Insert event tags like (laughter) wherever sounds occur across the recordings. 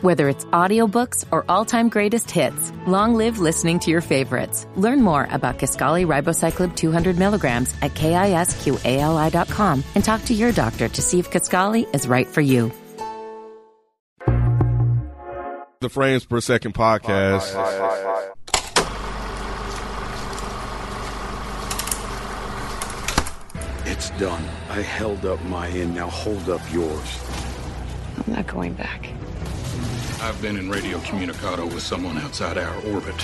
Whether it's audiobooks or all-time greatest hits, long live listening to your favorites. Learn more about Kisqali Ribociclib 200 milligrams at kisqali.com and talk to your doctor to see if Kaskali is right for you. The Frames Per Second podcast. It's done. I held up my end. Now hold up yours. I'm not going back. I've been in radio communicado with someone outside our orbit.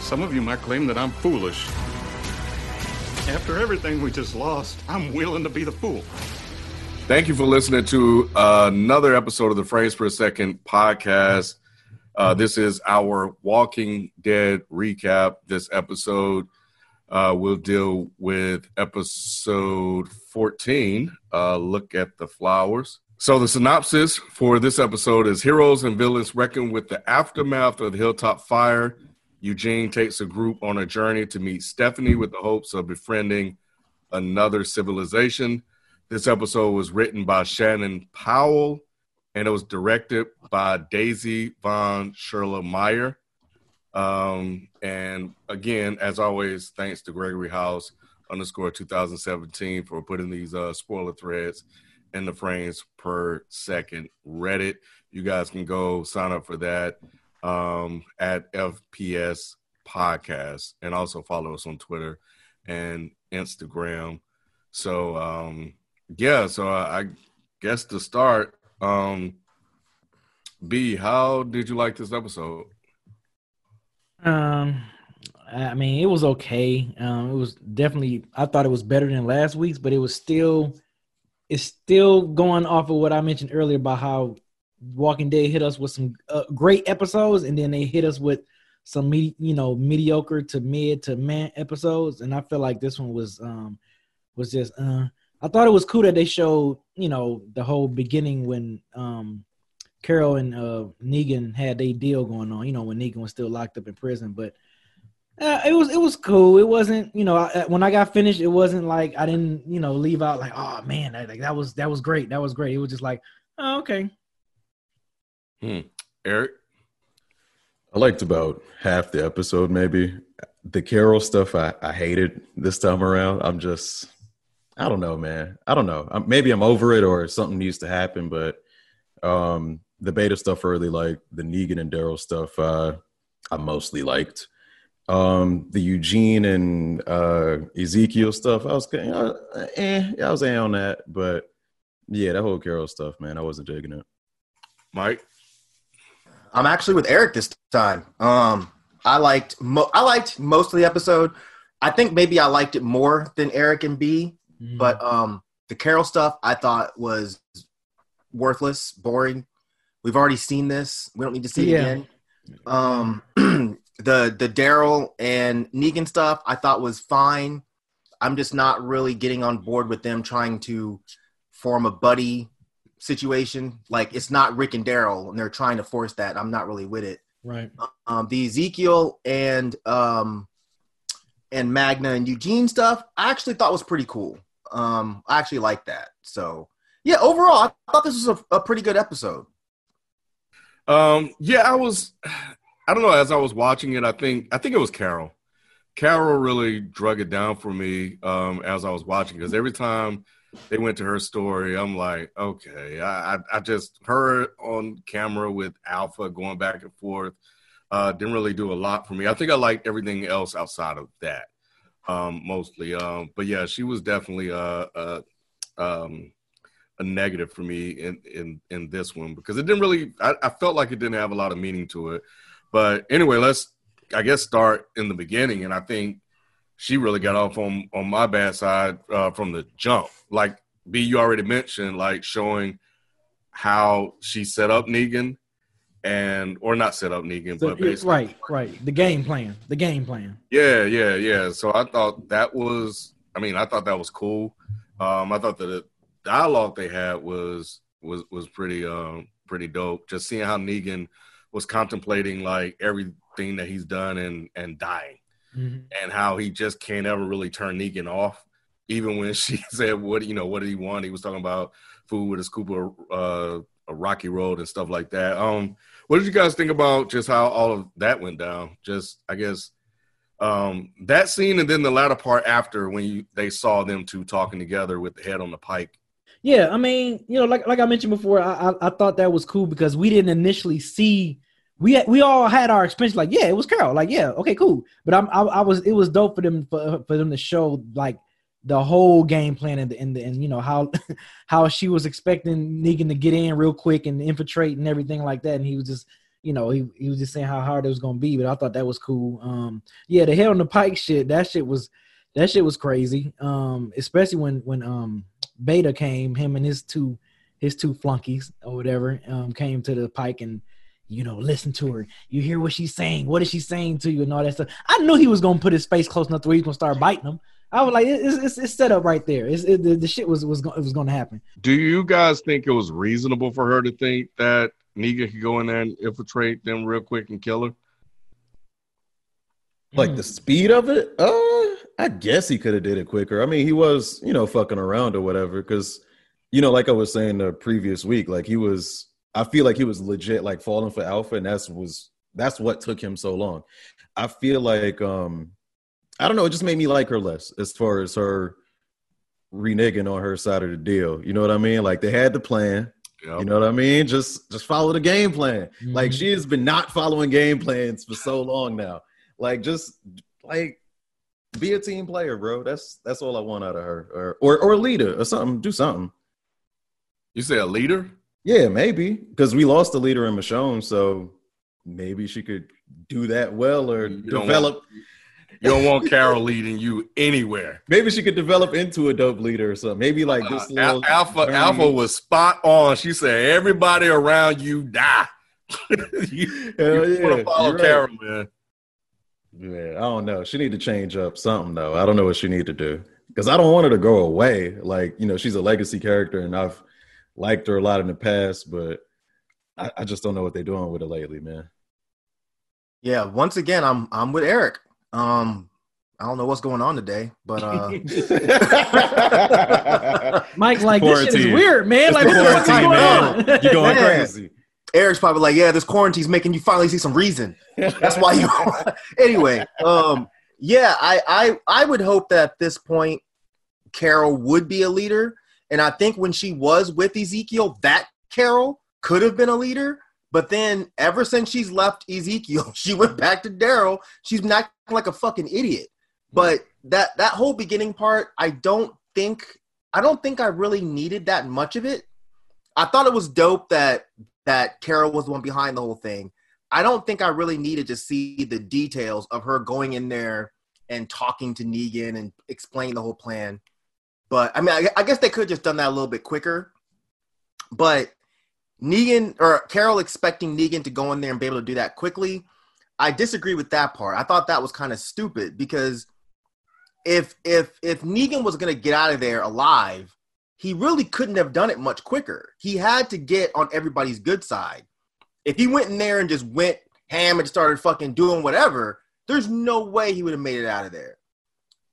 Some of you might claim that I'm foolish. After everything we just lost, I'm willing to be the fool. Thank you for listening to another episode of the Frames Per Second podcast. Uh, this is our Walking Dead recap. This episode uh, will deal with episode 14, uh, Look at the Flowers. So, the synopsis for this episode is Heroes and villains reckon with the aftermath of the Hilltop Fire. Eugene takes a group on a journey to meet Stephanie with the hopes of befriending another civilization. This episode was written by Shannon Powell and it was directed by Daisy von Scherler Mayer. Um, and again, as always, thanks to Gregory House underscore 2017 for putting these uh, spoiler threads in the frames per second Reddit. You guys can go sign up for that um, at FPS Podcast and also follow us on Twitter and Instagram. So, um, yeah, so I, I guess to start, um, B, how did you like this episode? Um, I mean, it was okay. Um, it was definitely. I thought it was better than last week's, but it was still. It's still going off of what I mentioned earlier about how Walking Dead hit us with some uh, great episodes, and then they hit us with some, me- you know, mediocre to mid to man episodes, and I feel like this one was um was just. uh I thought it was cool that they showed, you know, the whole beginning when um Carol and uh Negan had a deal going on, you know, when Negan was still locked up in prison, but uh, it was it was cool. It wasn't, you know, I, when I got finished, it wasn't like I didn't, you know, leave out like, oh man, that, like that was that was great. That was great. It was just like, oh, okay. Hmm. Eric, I liked about half the episode, maybe. The Carol stuff, I, I hated this time around. I'm just, I don't know, man. I don't know. I'm, maybe I'm over it or something needs to happen, but um, the beta stuff early, like the Negan and Daryl stuff, uh, I mostly liked. Um, the Eugene and uh, Ezekiel stuff, I was uh, eh, I was eh on that, but yeah, that whole Carol stuff, man, I wasn't digging it. Mike, I'm actually with Eric this time. Um, I liked mo- I liked most of the episode. I think maybe I liked it more than Eric and B, mm-hmm. but um, the Carol stuff I thought was worthless, boring. We've already seen this. We don't need to see yeah. it again. Um, the the Daryl and Negan stuff I thought was fine. I'm just not really getting on board with them trying to form a buddy situation. Like it's not Rick and Daryl, and they're trying to force that. I'm not really with it. Right. Um, the Ezekiel and um, and Magna and Eugene stuff, I actually thought was pretty cool. Um, I actually like that. So yeah, overall, I thought this was a, a pretty good episode. Um, yeah, I was. I don't know. As I was watching it, I think I think it was Carol. Carol really drug it down for me um, as I was watching because every time they went to her story, I'm like, okay, I, I, I just her on camera with Alpha going back and forth. Uh, didn't really do a lot for me. I think I liked everything else outside of that, um, mostly. Um, but yeah, she was definitely a, a, um, a negative for me in, in in this one because it didn't really. I, I felt like it didn't have a lot of meaning to it. But anyway, let's I guess start in the beginning, and I think she really got off on on my bad side uh, from the jump. Like B, you already mentioned, like showing how she set up Negan and or not set up Negan, so, but basically right, right, the game plan, the game plan. Yeah, yeah, yeah. So I thought that was, I mean, I thought that was cool. Um, I thought that the dialogue they had was was was pretty um pretty dope. Just seeing how Negan was contemplating like everything that he's done and and dying mm-hmm. and how he just can't ever really turn Negan off. Even when (laughs) she said, "What you know? What did he want?" He was talking about food with a scoop of uh, a rocky road and stuff like that. Um, what did you guys think about just how all of that went down? Just I guess um, that scene and then the latter part after when you they saw them two talking together with the head on the pike. Yeah, I mean, you know, like like I mentioned before, I I, I thought that was cool because we didn't initially see we we all had our experience like yeah it was Carol like yeah okay cool. But I'm I, I was it was dope for them for, for them to show like the whole game plan and the, and, the, and you know how (laughs) how she was expecting Negan to get in real quick and infiltrate and everything like that. And he was just you know he, he was just saying how hard it was gonna be but I thought that was cool. Um yeah the head on the pike shit that shit was that shit was crazy. Um especially when when um Beta came him and his two his two flunkies or whatever um came to the pike and you know, listen to her. You hear what she's saying. What is she saying to you and all that stuff. I knew he was gonna put his face close enough to where he's gonna start biting him. I was like, it's, it's, it's set up right there. It's, it, the, the shit was was go, it was going to happen. Do you guys think it was reasonable for her to think that Negan could go in there and infiltrate them real quick and kill her? Like the speed of it? Uh, I guess he could have did it quicker. I mean, he was, you know, fucking around or whatever. Because, you know, like I was saying the previous week, like he was. I feel like he was legit like falling for Alpha, and that's was that's what took him so long. I feel like um I don't know. It just made me like her less as far as her reneging on her side of the deal. You know what I mean? Like they had the plan. Yep. You know what I mean? Just just follow the game plan. Mm-hmm. Like she has been not following game plans for so long now. Like just like be a team player, bro. That's that's all I want out of her. Or or or a leader or something. Do something. You say a leader? Yeah, maybe because we lost the leader in Michonne, so maybe she could do that well or you develop. You don't want Carol leading you anywhere. (laughs) Maybe she could develop into a dope leader or something. Maybe like this uh, Alpha. Journey. Alpha was spot on. She said, "Everybody around you die." (laughs) you, Hell you yeah, follow right. Carol, man. Yeah, I don't know. She need to change up something though. I don't know what she need to do because I don't want her to go away. Like you know, she's a legacy character, and I've liked her a lot in the past, but I, I just don't know what they're doing with her lately, man. Yeah, once again, I'm I'm with Eric. Um, I don't know what's going on today, but uh (laughs) (laughs) Mike, like quarantine. this shit is weird, man. It's like what's going man. on? You going man. crazy. Eric's probably like, yeah, this quarantine's making you finally see some reason. That's why you (laughs) anyway. Um, yeah, I, I I would hope that at this point Carol would be a leader. And I think when she was with Ezekiel, that Carol could have been a leader. But then ever since she's left Ezekiel, (laughs) she went back to Daryl. She's acting like a fucking idiot. But that that whole beginning part, I don't think I don't think I really needed that much of it. I thought it was dope that that Carol was the one behind the whole thing. I don't think I really needed to see the details of her going in there and talking to Negan and explaining the whole plan. But I mean, I, I guess they could have just done that a little bit quicker. But Negan or Carol expecting Negan to go in there and be able to do that quickly. I disagree with that part. I thought that was kind of stupid because if if if Negan was going to get out of there alive, he really couldn't have done it much quicker. He had to get on everybody's good side. If he went in there and just went ham and started fucking doing whatever, there's no way he would have made it out of there.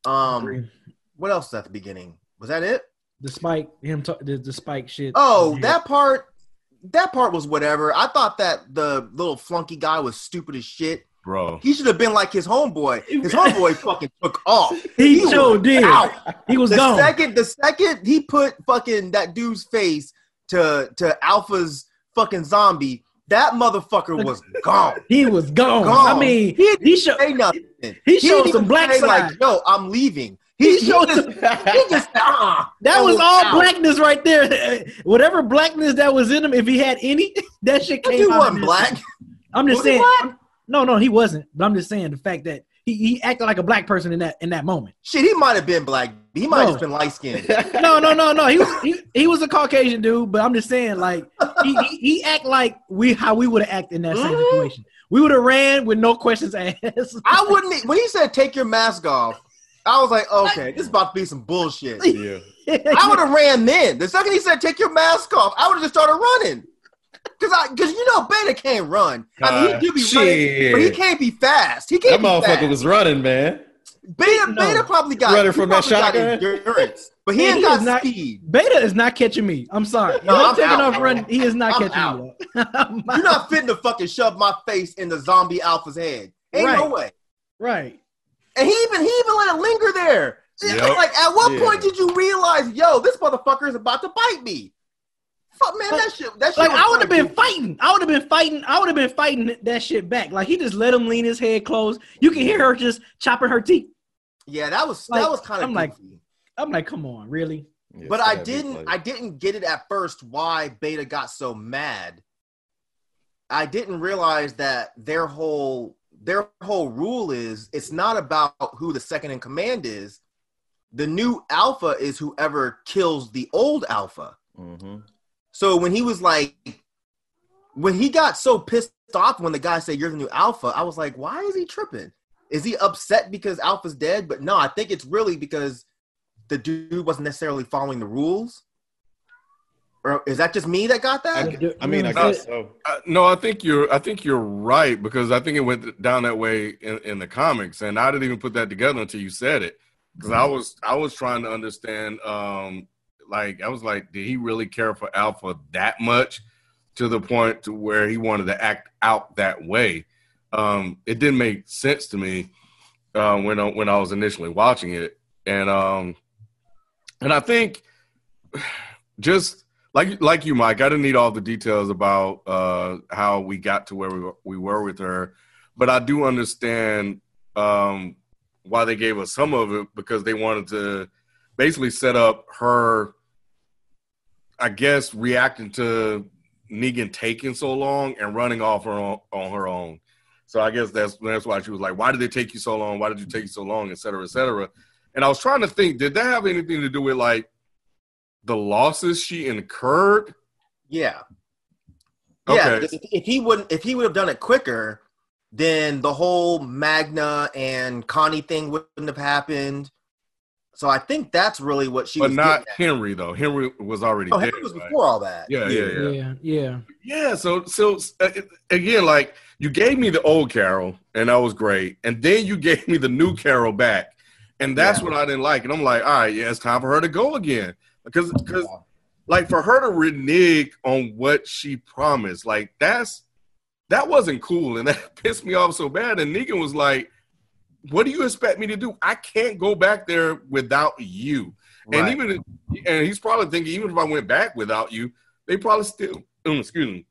Um, what else at the beginning? Was that it? The spike, him, t- the, the spike shit. Oh, that part that part was whatever. I thought that the little flunky guy was stupid as shit. Bro, he should have been like his homeboy. His homeboy (laughs) fucking took off. He, he sure did. Out. He was the gone. Second, the second he put fucking that dude's face to to Alpha's fucking zombie, that motherfucker was (laughs) gone. he was gone. gone. I mean, he, he showed nothing. He showed some black side. Like, yo, I'm leaving. He, showed just, he just (laughs) uh, that was all out. blackness right there. Whatever blackness that was in him, if he had any, (laughs) that shit came out. wasn't black. I'm just was saying. No, no, he wasn't. But I'm just saying the fact that he, he acted like a black person in that in that moment. Shit, he might have been black. He might no. have been light skinned. (laughs) no, no, no, no. He was he, he was a Caucasian dude, but I'm just saying, like he he, he act like we how we would have acted in that same mm-hmm. situation. We would have ran with no questions asked. I wouldn't. When he said take your mask off, I was like, okay, this is about to be some bullshit. (laughs) Yeah. I would have ran then. The second he said, take your mask off, I would have just started running. Cause I, cause you know, Beta can't run. I mean, he uh, do be shit. running, but he can't be fast. He can't. That motherfucker fast. was running, man. Beta, No. Beta probably got Running he from that probably got shotgun? endurance, but he Man, ain't he got is not- speed. Beta is not catching me. I'm sorry. No, I'm, I'm taking out. off running. He is not I'm catching out. (laughs) me. You're not out. fitting to fucking shove my face in the zombie alpha's head. Ain't no way. right. And he even he even let it linger there. It's Yep. Like, at what Yeah. point did you realize, yo, this motherfucker is about to bite me? Fuck man, that shit. That shit Like I would have been fighting. I would have been fighting. I would have been fighting that shit back. Like he just let him lean his head close. You can hear her just chopping her teeth. Yeah, that was Like, that was kind of I'm like- goofy. I'm like, come on, really? Yeah, but I didn't like- I didn't get it at first why Beta got so mad. I didn't realize that their whole their whole rule is it's not about who the second in command is. The new alpha is whoever kills the old alpha. Mhm. So when he was like when he got so pissed off when the guy said you're the new alpha, I was like, why is he tripping? Is he upset because Alpha's dead? But no, I think it's really because the dude wasn't necessarily following the rules. Or is that just me that got that? I, I mean, I Yeah. guess so. Uh, no, I think you're. I think you're right because I think it went down that way in, in the comics, and I didn't even put that together until you said it. Because I was I was trying to understand. Um, like I was like, did he really care for Alpha that much to the point to where he wanted to act out that way? Um, it didn't make sense to me uh, when I, when I was initially watching it, and um, and I think (sighs) just like like you, Mike, I didn't need all the details about uh, how we got to where we were, we were with her, but I do understand um, why they gave us some of it because they wanted to basically set up her, I guess, reacting to Negan taking so long and running off her on her own. So I guess that's that's why she was like, "Why did it take you so long? Why did you take you so long?" Et cetera, et cetera. And I was trying to think, did that have anything to do with like the losses she incurred? Yeah. Okay. Yeah. If, if he wouldn't if he would have done it quicker, then the whole Magna and Connie thing wouldn't have happened. So I think that's really what she but was not at. Henry though. Henry was already Oh, dead. Henry was right? before all that. Yeah, yeah, yeah, Yeah, yeah. yeah. So, so uh, again, like you gave me the old Carol, and that was great, and then you (laughs) gave me the new Carol back, and that's Yeah. what I didn't like. And I'm like, all right, yeah, it's time for her to go again, because because like for her to renege on what she promised, like that's that wasn't cool, and (laughs) that pissed me off so bad. And Negan was like, "What do you expect me to do? I can't go back there without you." And even and he's probably thinking, even if I went back without you, they probably still um, excuse me,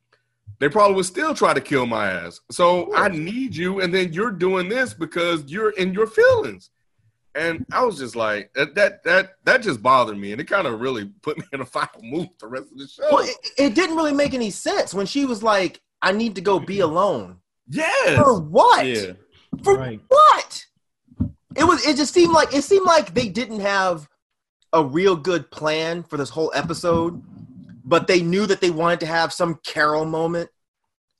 they probably would still try to kill my ass. So I need you, and then you're doing this because you're in your feelings. And I was just like, that that that that just bothered me, and it kind of really put me (laughs) in a foul mood the rest of the show. Well, it, it didn't really make any sense when she was like, I need to go be mm-hmm. alone. yes, For what? Yeah. For Right. what? It was it just seemed like it seemed like they didn't have a real good plan for this whole episode, but they knew that they wanted to have some Carol moment.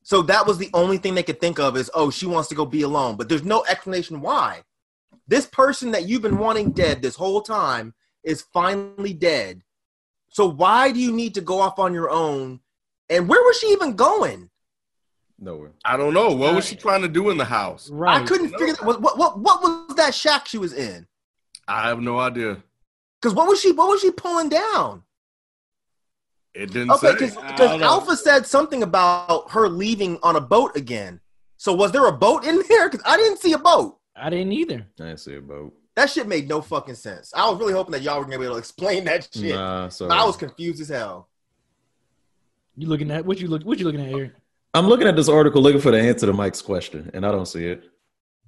So that was the only thing they could think of is, oh, she wants to go be alone. But there's no explanation why. This person that you've been wanting dead this whole time is finally dead. So why do you need to go off on your own? And where was she even going? Nowhere. I don't know what was she trying to do in the house. Right. I couldn't figure that. What, what what what was that shack she was in? I have no idea. Because what was she what was she pulling down? It didn't Okay, say. because I don't know. Alpha said something about her leaving on a boat again. So was there a boat in (laughs) there? Because I didn't see a boat. I didn't either. I didn't see a boat. That shit made no fucking sense. I was really hoping that y'all were gonna be able to explain that shit. Nah, so I was confused as hell. You looking at what you look? What you looking at, here? I'm looking at this article looking for the answer to Mike's question, and I don't see it.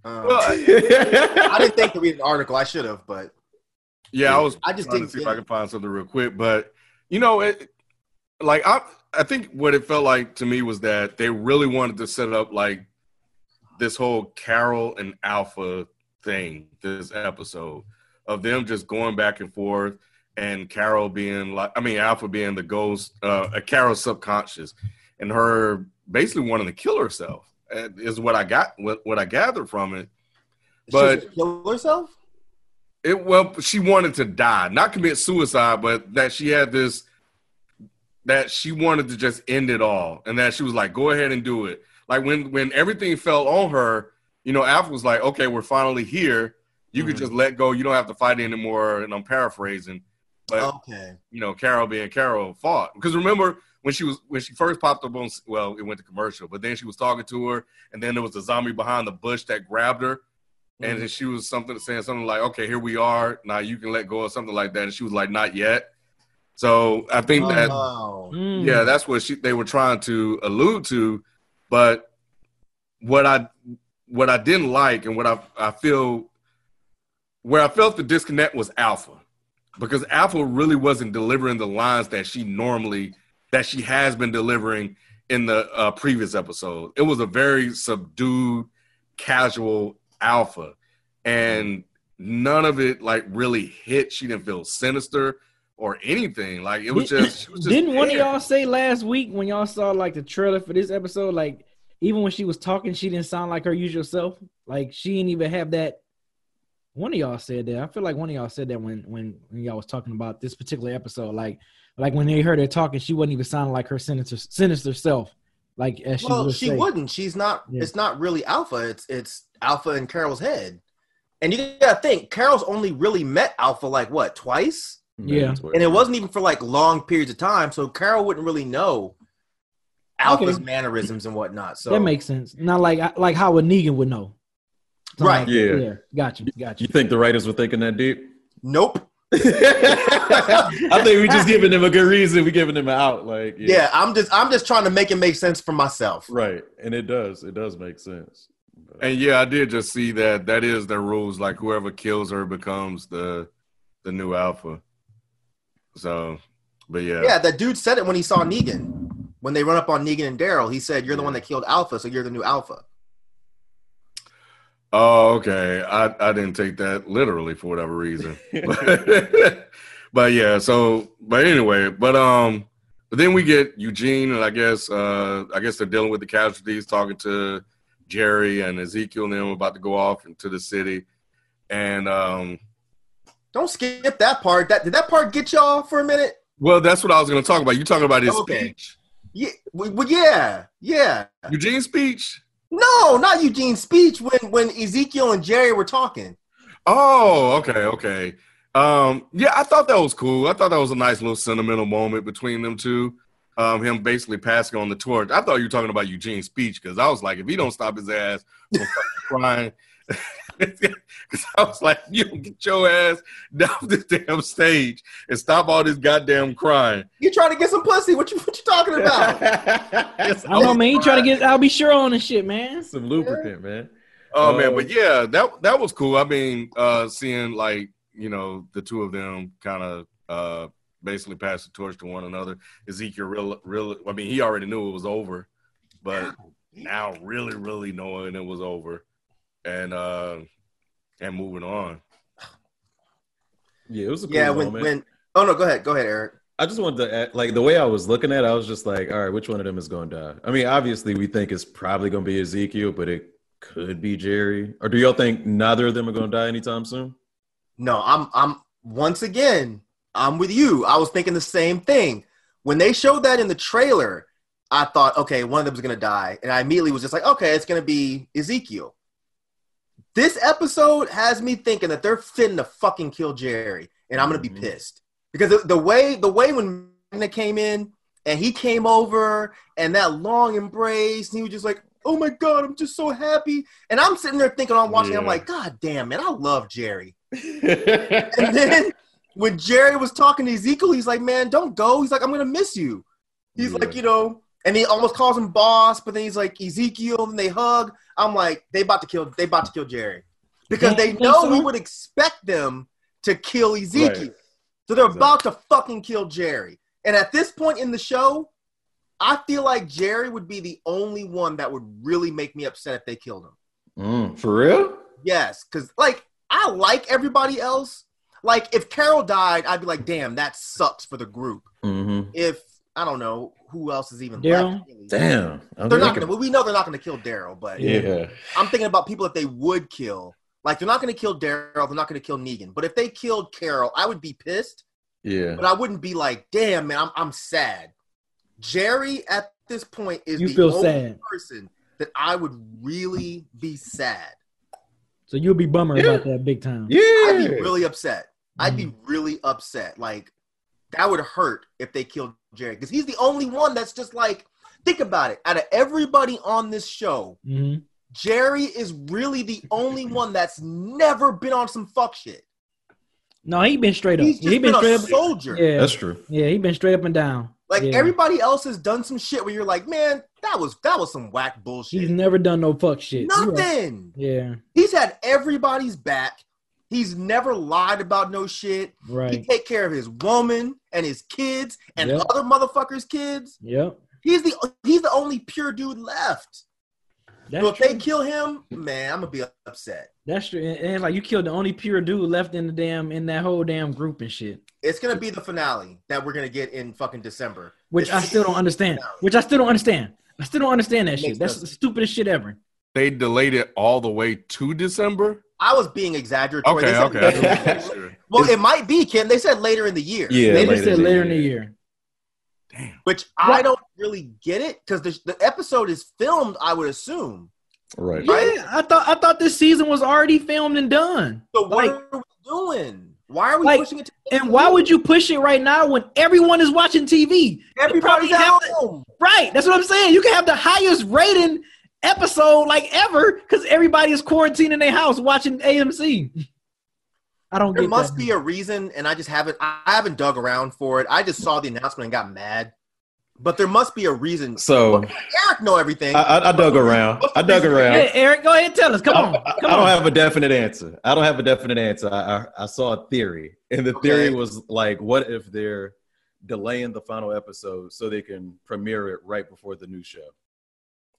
Um, Well, (laughs) I didn't think to read an article. I should have, but Yeah, I was. I just trying didn't see if get I could find something real quick, but you know, it like I I think what it felt like to me was that they really wanted to set up like this whole Carol and Alpha thing this episode of them just going back and forth and Carol being like I mean Alpha being the ghost uh Carol's subconscious and her basically wanting to kill herself uh, is what I got what, what I gathered from it But- she kill herself. it well, she wanted to die, not commit suicide, but that she had this that she wanted to just end it all, and that she was like, "Go ahead and do it." Like when when everything fell on her, you know, Alpha was like, "Okay, we're finally here," You could Mhm. just let go. You don't have to fight anymore. And I'm paraphrasing, but Okay. you know, Carol being Carol fought because remember when she was when she first popped up on well, it went to commercial, but then she was talking to her, and then there was a zombie behind the bush that grabbed her, and then she was something saying something like, "Okay, here we are. Now you can let go," or something like that, and she was like, "Not yet." So I think that Oh. Mm. yeah, that's what she they were trying to allude to. But what I what I didn't like and what I I feel where I felt the disconnect was Alpha. Because Alpha really wasn't delivering the lines that she normally that she has been delivering in the uh, previous episode. It was a very subdued, casual Alpha, and none of it like really hit. She didn't feel sinister or anything. Like it was just. She was just Didn't one of y'all say last week when y'all saw like the trailer for this episode, like even when she was talking, she didn't sound like her usual self. Like she didn't even have that. One of y'all said that. I feel like one of y'all said that when when, when y'all was talking about this particular episode. Like like when they heard her talking, she wasn't even sounding like her sinister sinister self. Like as she well, would she say. wouldn't. She's not. Yeah. It's not really Alpha. It's it's Alpha in Carol's head. And you gotta think, Carol's only really met Alpha like what twice, Yeah. And it wasn't even for like long periods of time. So Carol wouldn't really know Alpha's Okay. mannerisms and whatnot. So That makes sense. Not like like how a Negan would know. Something Right. like. Yeah. Yeah. Gotcha. Gotcha. You think the writers were thinking that deep? nope. (laughs) I think we just giving them a good reason. We giving them an out. Like Yeah. I'm just I'm just trying to make it make sense for myself. right, and it does. It does make sense. But- And yeah, I did just see that. That is the rules. Like whoever kills her becomes the the new alpha. So, but yeah, Yeah, that dude said it when he saw Negan. When they run up on Negan and Daryl, he said, "You're the one that killed Alpha, so you're the new Alpha." Oh, okay. I I didn't take that literally for whatever reason. but, (laughs) but yeah, so but anyway, but um but then we get Eugene and I guess uh I guess they're dealing with the casualties, talking to Jerry and Ezekiel and them about to go off into the city. And um Don't skip that part. That did that part get y'all for a minute? well that's what I was gonna talk about. You talking about his Okay. speech. Yeah, well, yeah, yeah. Eugene's speech? No, not Eugene's speech when when Ezekiel and Jerry were talking. Oh, okay, okay. Um, yeah, I thought that was cool. I thought that was a nice little sentimental moment between them two. Um, him basically passing on the torch. I thought you were talking about Eugene's speech because I was like, if he don't stop his ass from crying, (laughs) (laughs) I was like, you get your ass down (laughs) this damn stage and stop all this goddamn crying. You trying to get some pussy? What you what you talking about? (laughs) Yes, I don't know, was man. You trying to get I'll be sure on and shit, man. Some lubricant, man. Oh man, Um, but yeah, that that was cool. I mean, uh seeing like, you know, the two of them kind of uh basically pass the torch to one another. Ezekiel real real I mean, he already knew it was over, but now really, really knowing it was over and uh and moving on. Yeah, it was a cool yeah, when moment. when oh no, go ahead, go ahead, Eric. I just wanted to add, like the way I was looking at it, I was just like, all right, which one of them is going to die? I mean, obviously we think it's probably going to be Ezekiel, but it could be Jerry. Or do y'all think neither of them are going to die anytime soon? No, I'm I'm once again, I'm with you. I was thinking the same thing. When they showed that in the trailer, I thought, okay, one of them is gonna die. And I immediately was just like, okay, it's gonna be Ezekiel. This episode has me thinking that they're finna to fucking kill Jerry, and I'm gonna be Mhm. pissed. Because the, the way the way when Magna came in and he came over and that long embrace, and he was just like, Oh my god, I'm just so happy. And I'm sitting there thinking, I'm watching, I'm like, God damn, man, I love Jerry. (laughs) And then when Jerry was talking to Ezekiel, he's like, "Man, don't go." He's like, "I'm gonna miss you." He's Yeah. like, you know, and he almost calls him boss, but then he's like Ezekiel, and they hug. I'm like, they about to kill, they about to kill Jerry because they know so? we would expect them to kill Ezekiel, Right. so they're about to fucking kill Jerry. And at this point in the show, I feel like Jerry would be the only one that would really make me upset if they killed him. Mm, for real? Yes, because like I like everybody else. Like if Carol died, I'd be like, damn, that sucks for the group. Mm-hmm. If I don't know who else is even Daryl? left. really. Damn. I'm They're not gonna. Well, we know they're not gonna kill Daryl, but Yeah. I'm thinking about people that they would kill. Like they're not gonna kill Daryl. They're not gonna kill Negan. But if they killed Carol, I would be pissed. Yeah. But I wouldn't be like, damn, man, I'm I'm sad. Jerry at this point is You the feel only sad. person that I would really be sad. So you'll be bummer Yeah. about that big time. Yeah. I'd be really upset. I'd be really upset. Like that would hurt if they killed Jerry because he's the only one that's just like. Think about it. Out of everybody on this show, hmm Jerry is really the only one that's never been on some fuck shit. No, he been straight up. He's just he been, been a straight up. soldier. Yeah, That's true. yeah, he been straight up and down. Like Yeah. everybody else has done some shit where you're like, man, that was that was some whack bullshit. He's never done no fuck shit. Nothing. Yeah, He's had everybody's back. He's never lied about no shit. Right. He take care of his woman and his kids and Yep. other motherfuckers' kids. Yep. He's the he's the only pure dude left. That's so if true. they kill him, man, I'm gonna be upset. That's true. And, and like you killed the only pure dude left in the damn in that whole damn group and shit. It's gonna be the finale that we're gonna get in fucking December. Which It's- I still don't understand. Which I still don't understand. I still don't understand that shit. That's no the stupidest shit ever. They delayed it all the way to December. I was being exaggerated. Okay, okay. I just wanna make sure. Well, it might be, Ken. They said later in the year. Yeah, they later just said in the later in the year. Damn. Which I don't really get it because the, the episode is filmed, I would assume. Right. Yeah, I thought I thought this season was already filmed and done. So what Like- are we doing? Why are we Like, pushing it to And why would you push it right now when everyone is watching TV? everybody's at have to- home? Right. That's what I'm saying. You can have the highest rating episode like ever because everybody is quarantined in their house watching AMC. I don't There get must that. be a reason, and I just haven't I haven't dug around for it. I just saw the announcement and got mad. But there must be a reason. So Eric know everything. I, I, I dug around. I dug around. Hey, Eric, go ahead and tell us. Come on. I, I don't on. have a definite answer. I don't have a definite answer. I, I, I saw a theory, and the theory was like, what if they're delaying the final episode so they can premiere it right before the new show?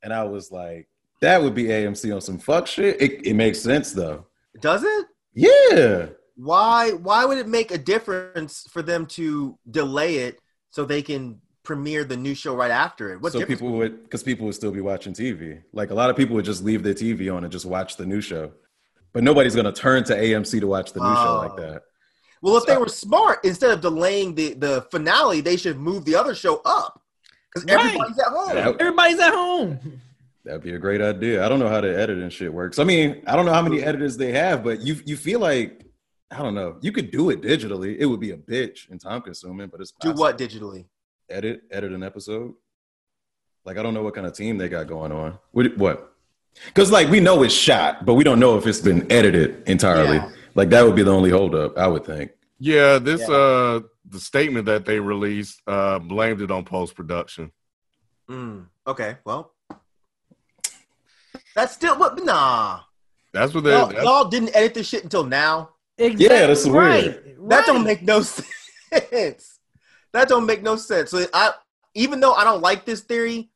And I was like, that would be AMC on some fuck shit. It, it makes sense though. Does it? Yeah. Why why would it make a difference for them to delay it so they can premiere the new show right after it? What so people would, because people would still be watching TV. Like a lot of people would just leave their TV on and just watch the new show. But nobody's gonna turn to AMC to watch the new show like Oh. that. Well, if they were smart, instead of delaying the, the finale, they should move the other show up. Because Right. everybody's at home. That- Everybody's at home. That'd be a great idea. I don't know how the editing shit works. I mean, I don't know how many editors they have, but you you feel like I don't know. You could do it digitally. It would be a bitch and time consuming, but it's Do what digitally? Edit edit an episode. Like I don't know what kind of team they got going on. What? what? Because like we know it's shot, but we don't know if it's been edited entirely. Yeah. Like that would be the only holdup, I would think. Yeah, this Yeah. uh the statement that they released uh blamed it on post production. Mm, okay, well. That's still what nah. That's what they Y'all, that's, y'all didn't edit this shit until now. Exactly. Yeah, that's right. weird. That don't make no (laughs) sense. That don't make no sense. So I even though I don't like this theory,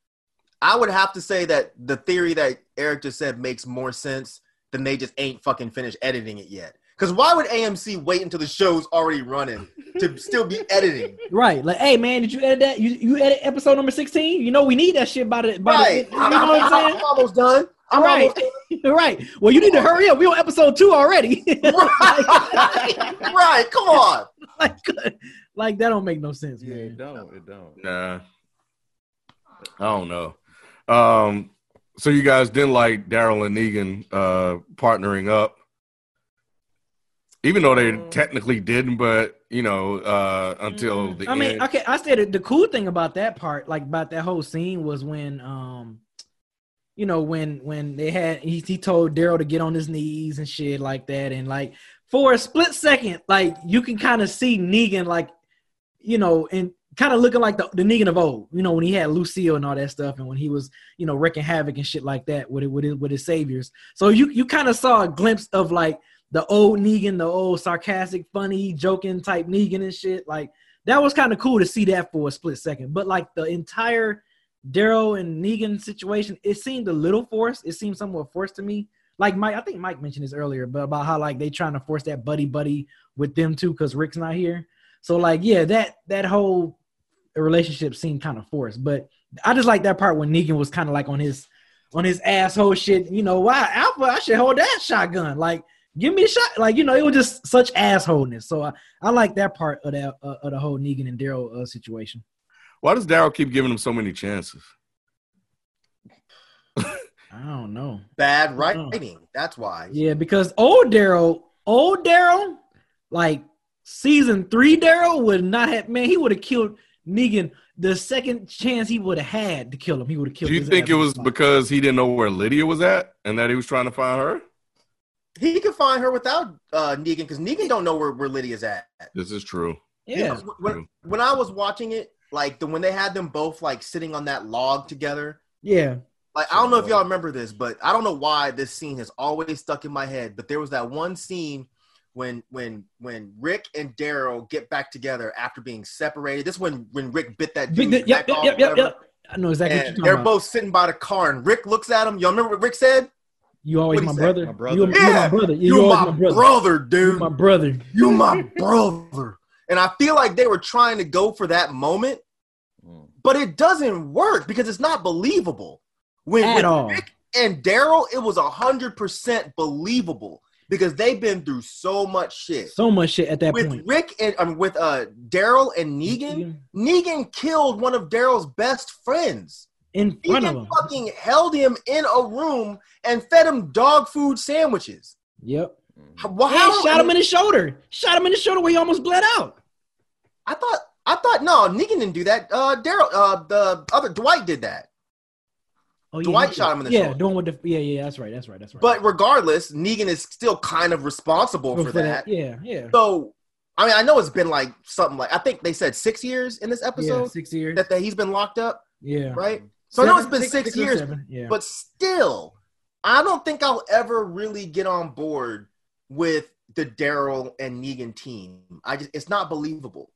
I would have to say that the theory that Eric just said makes more sense than they just ain't fucking finished editing it yet. Because why would AMC wait until the show's already running to still be editing? Right. Like, hey man, did you edit that? You you edit episode number 16? You know we need that shit by the by Right. the, you know what I'm I'm saying? almost done. I'm right. almost (laughs) right. Well, you need to hurry up. We're on episode two already. (laughs) (laughs) right. right. Come on. like, like that don't make no sense, man. it don't. It don't. nah. I don't know. Um so you guys didn't like Daryl and Negan uh partnering up. Even though they technically didn't, but you know, uh until the end. I mean, okay, I said it, the cool thing about that part, like about that whole scene, was when, um, you know, when when they had he, he told Daryl to get on his knees and shit like that, and like for a split second, like you can kind of see Negan, like, you know, and kind of looking like the, the Negan of old, you know, when he had Lucille and all that stuff, and when he was, you know, wrecking havoc and shit like that with it with his, with his saviors. So you you kind of saw a glimpse of like the old Negan, the old sarcastic, funny, joking type Negan and shit. Like that was kind of cool to see that for a split second. But like the entire Daryl and Negan situation, it seemed a little forced. It seemed somewhat forced to me. Like Mike, I think Mike mentioned this earlier, but about how like they trying to force that buddy buddy with them too because Rick's not here. So like yeah, that that whole relationship seemed kind of forced. But I just like that part when Negan was kind of like on his on his asshole shit. You know why Alpha? I should hold that shotgun. Like give me a shot. Like you know it was just such assholeness. So I, I like that part of that uh, of the whole Negan and Daryl uh, situation. Why does Daryl keep giving him so many chances? I don't know. Bad I know. writing. That's why. Yeah, because old Daryl, old Daryl, like season three Daryl would not have man, he would have killed Negan the second chance he would have had to kill him. He would have killed Do you his think it was because he didn't know where Lydia was at and that he was trying to find her? He could find her without uh, Negan because Negan don't know where, where Lydia's at. This is true. Yeah. When, when I was watching it, like the when they had them both like sitting on that log together, Yeah. like I don't know if y'all remember this, but I don't know why this scene has always stuck in my head. But there was that one scene when when when Rick and Daryl get back together after being separated. This is when when Rick bit that dude. Big, yep, yep, yep, yep, yep. I know exactly what you're they're about. both sitting by the car, and Rick looks at him. Y'all remember what Rick said? You always my brother. My brother. You, you're Yeah, my brother. Yeah, You you're my, my brother. brother, You're my brother. you my brother. And I feel like they were trying to go for that moment, Mm. but it doesn't work because it's not believable. When At with all. Rick and Daryl, it was hundred percent believable because they've been through so much shit. So much shit at that with point. Rick and um, with uh Daryl and Negan, Negan killed one of Daryl's best friends. In front of him. fucking held him in a room and fed him dog food sandwiches. Yep. And how- shot him in the shoulder. Shot him in the shoulder where he almost bled out. I thought I thought no, Negan didn't do that. Uh Daryl uh the other Dwight did that. Oh, Dwight he- shot him in the yeah, shoulder. doing with the yeah, yeah. That's right. That's right. That's right. But regardless, Negan is still kind of responsible for, that. yeah, yeah, So I mean I know it's been like something like I think they said six years in this yeah. episode Six years. that, that he's been locked up, yeah. right? So I know it's Seven- been six, or years, seven, Yeah. but still, I don't think I'll ever really get on board with the Daryl and Negan team. I just it's not believable.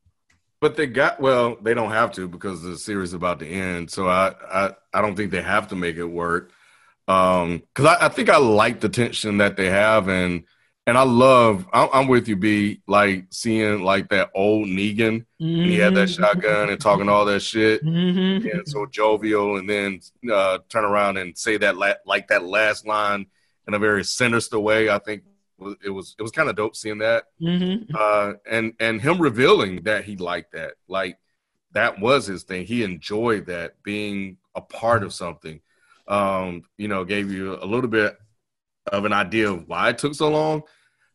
But they got well, they don't have to because the series is about to end. So I I, I don't think they have to make it work. Um, because I, I think I like the tension that they have, and and I love. I'm, I'm with you, B. Like seeing like that old Negan when he had that Mm-hmm. shotgun and talking all that shit, Mhm. and so jovial, and then uh, turn around and say that la- like that last line in a very sinister way. I think it was it was kind of dope seeing that Mhm. uh, and and him revealing that he liked that, like that was his thing. He enjoyed that being a part of something. Um, you know, gave you a little bit of an idea of why it took so long,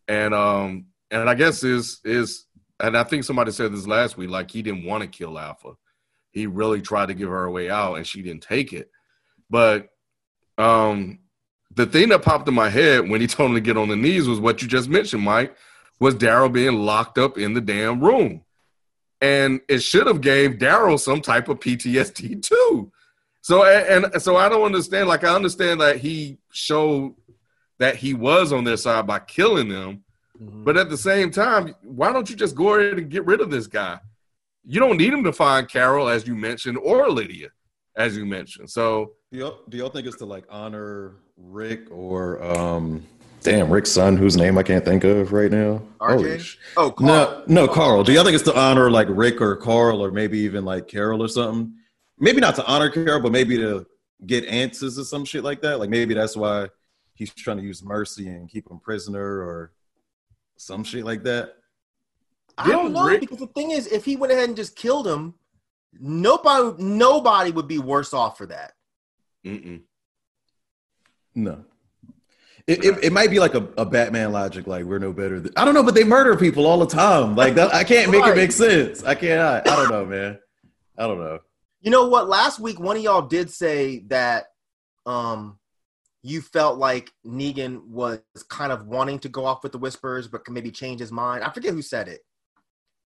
and um, and I guess is is, and I think somebody said this last week, like he didn't want to kill Alpha. He really tried to give her a way out, and she didn't take it. But um, the thing that popped in my head when he (laughs) told him to get on the knees was what you just mentioned, Mike was Daryl being locked up in the damn room. And it should have gave Daryl some type of PTSD too. So and, and so I don't understand. Like I understand that he showed that he was on their side by killing them, but at the same time, why don't you just go ahead and get rid of this guy? You don't need him to find Carol, as you mentioned, or Lydia, as you mentioned. So Do y'all, do y'all think it's to like honor Rick or um damn Rick's son whose name I can't think of right now? RJ? Oh, Carl. No, no, Carl. Do y'all think it's to honor like Rick or Carl or maybe even like Carol or something? Maybe not to honor Carol, but maybe to get answers or some shit like that. Like maybe that's why he's trying to use mercy and keep him prisoner or some shit like that. I don't know Rick- because the thing is, if he went ahead and just killed him, nobody nobody would be worse off for that. mm-mm. No. It, it, it might be like a, a Batman logic, like we're no better than I don't know, but they murder people all the time. Like that, I can't make Right. it make sense. I can't. I, I don't know, man. I don't know. You know what? Last week, one of y'all did say that um, you felt like Negan was kind of wanting to go off with the whispers, but can maybe change his mind. I forget who said it,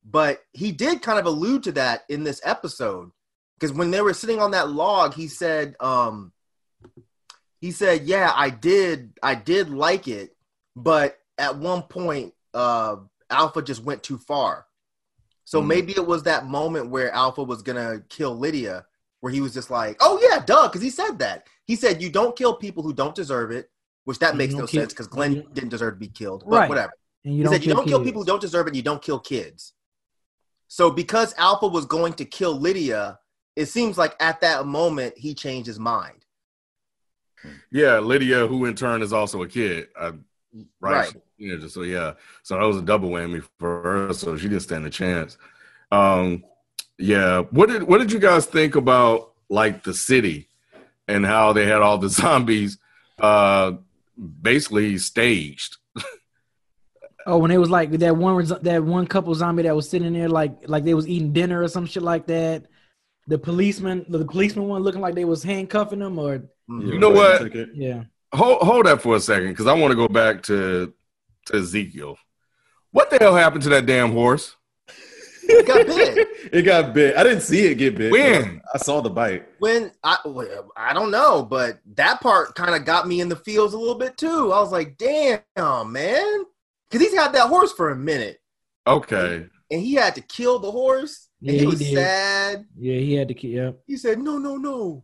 but he did kind of allude to that in this episode because when they were sitting on that log, he said, um, he said, "Yeah, I did, I did like it, but at one point, uh, Alpha just went too far." So Mm. maybe it was that moment where Alpha was gonna kill Lydia, where he was just like, "Oh yeah, duh," because he said that. He said, "You don't kill people who don't deserve it," which that You makes no kill- sense because Glenn you- didn't deserve to be killed. But Right. whatever. And He you don't said, "You don't kill people who don't deserve it. You don't kill kids." So because Alpha was going to kill Lydia, it seems like at that moment he changed his mind. Yeah, Lydia, who in turn is also a kid, uh, right? Right. Yeah, just so yeah, so that was a double whammy for her. So she didn't stand a chance. Um, yeah, what did what did you guys think about like the city and how they had all the (laughs) zombies uh, basically staged. Oh, when it was like that one that one couple zombie that was sitting there like like they was eating dinner or some shit like that. The policeman, the policeman one looking like they was handcuffing them or You know what? yeah. Hold hold that for a second, because I want to go back to to Ezekiel. What the hell happened to that damn horse? It got bit. (laughs) it got bit. I didn't see it get bit. When? I saw the bite. when I well, I don't know, but that part kind of got me in the feels a little bit too. I was like, damn, man, because he's had that horse for a minute, Okay, and he had to kill the horse, and Yeah, he he was did. sad. Yeah, he had to keep yeah. He said, no, no, no,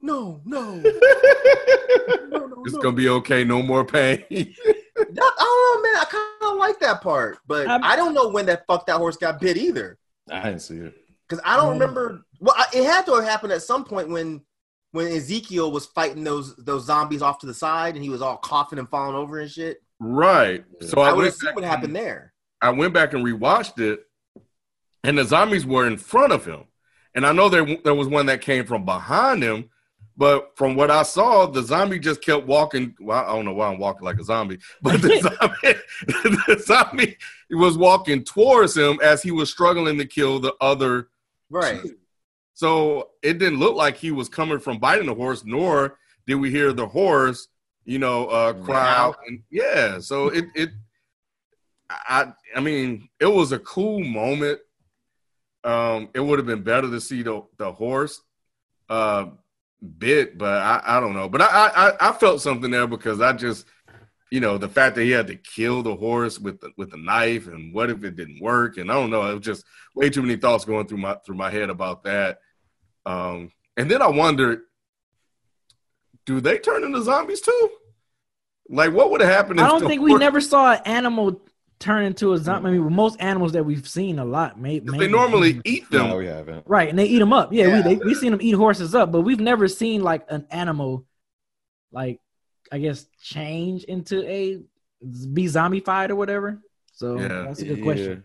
no, no, (laughs) no, no, it's no. gonna be okay. No more pain. (laughs) That- I don't know, man. I kind of like that part, but I'm- I don't know when that fuck that horse got bit either. I didn't see it. Because I don't Yeah. remember. Well, I, it had to have happened at some point when when Ezekiel was fighting those those zombies off to the side, and he was all coughing and falling over and shit. right. So I, I, would went assume back what and- happened there. I went back and rewatched it, and the zombies were in front of him. And I know there there was one that came from behind him, but from what I saw, the zombie just kept walking. Well, I don't know why I'm walking like a zombie, but the (laughs) zombie, (laughs) the zombie was walking towards him as he was struggling to kill the other. Right. So it didn't look like he was coming from biting the horse, nor did we hear the horse, you know, uh, cry Wow. out. And yeah, so (laughs) it it I I mean, it was a cool moment. Um, it would have been better to see the the horse uh bit, but I, I don't know. But I, I I felt something there because I just you know the fact that he had to kill the horse with the, with the knife and what if it didn't work and I don't know it was just way too many thoughts going through my through my head about that. Um, and then I wondered, do they turn into zombies too? Like, what would have happened? I don't think we horse- never saw an animal turn into a zombie. I mean, most animals that we've seen a lot, may, They mainly- normally mm-hmm. eat them. No, we haven't. right, and they eat them up. Yeah, Yeah. we they, we seen them eat horses up, but we've never seen like an animal, like I guess, change into a be zombified or whatever. So Yeah. that's a good question.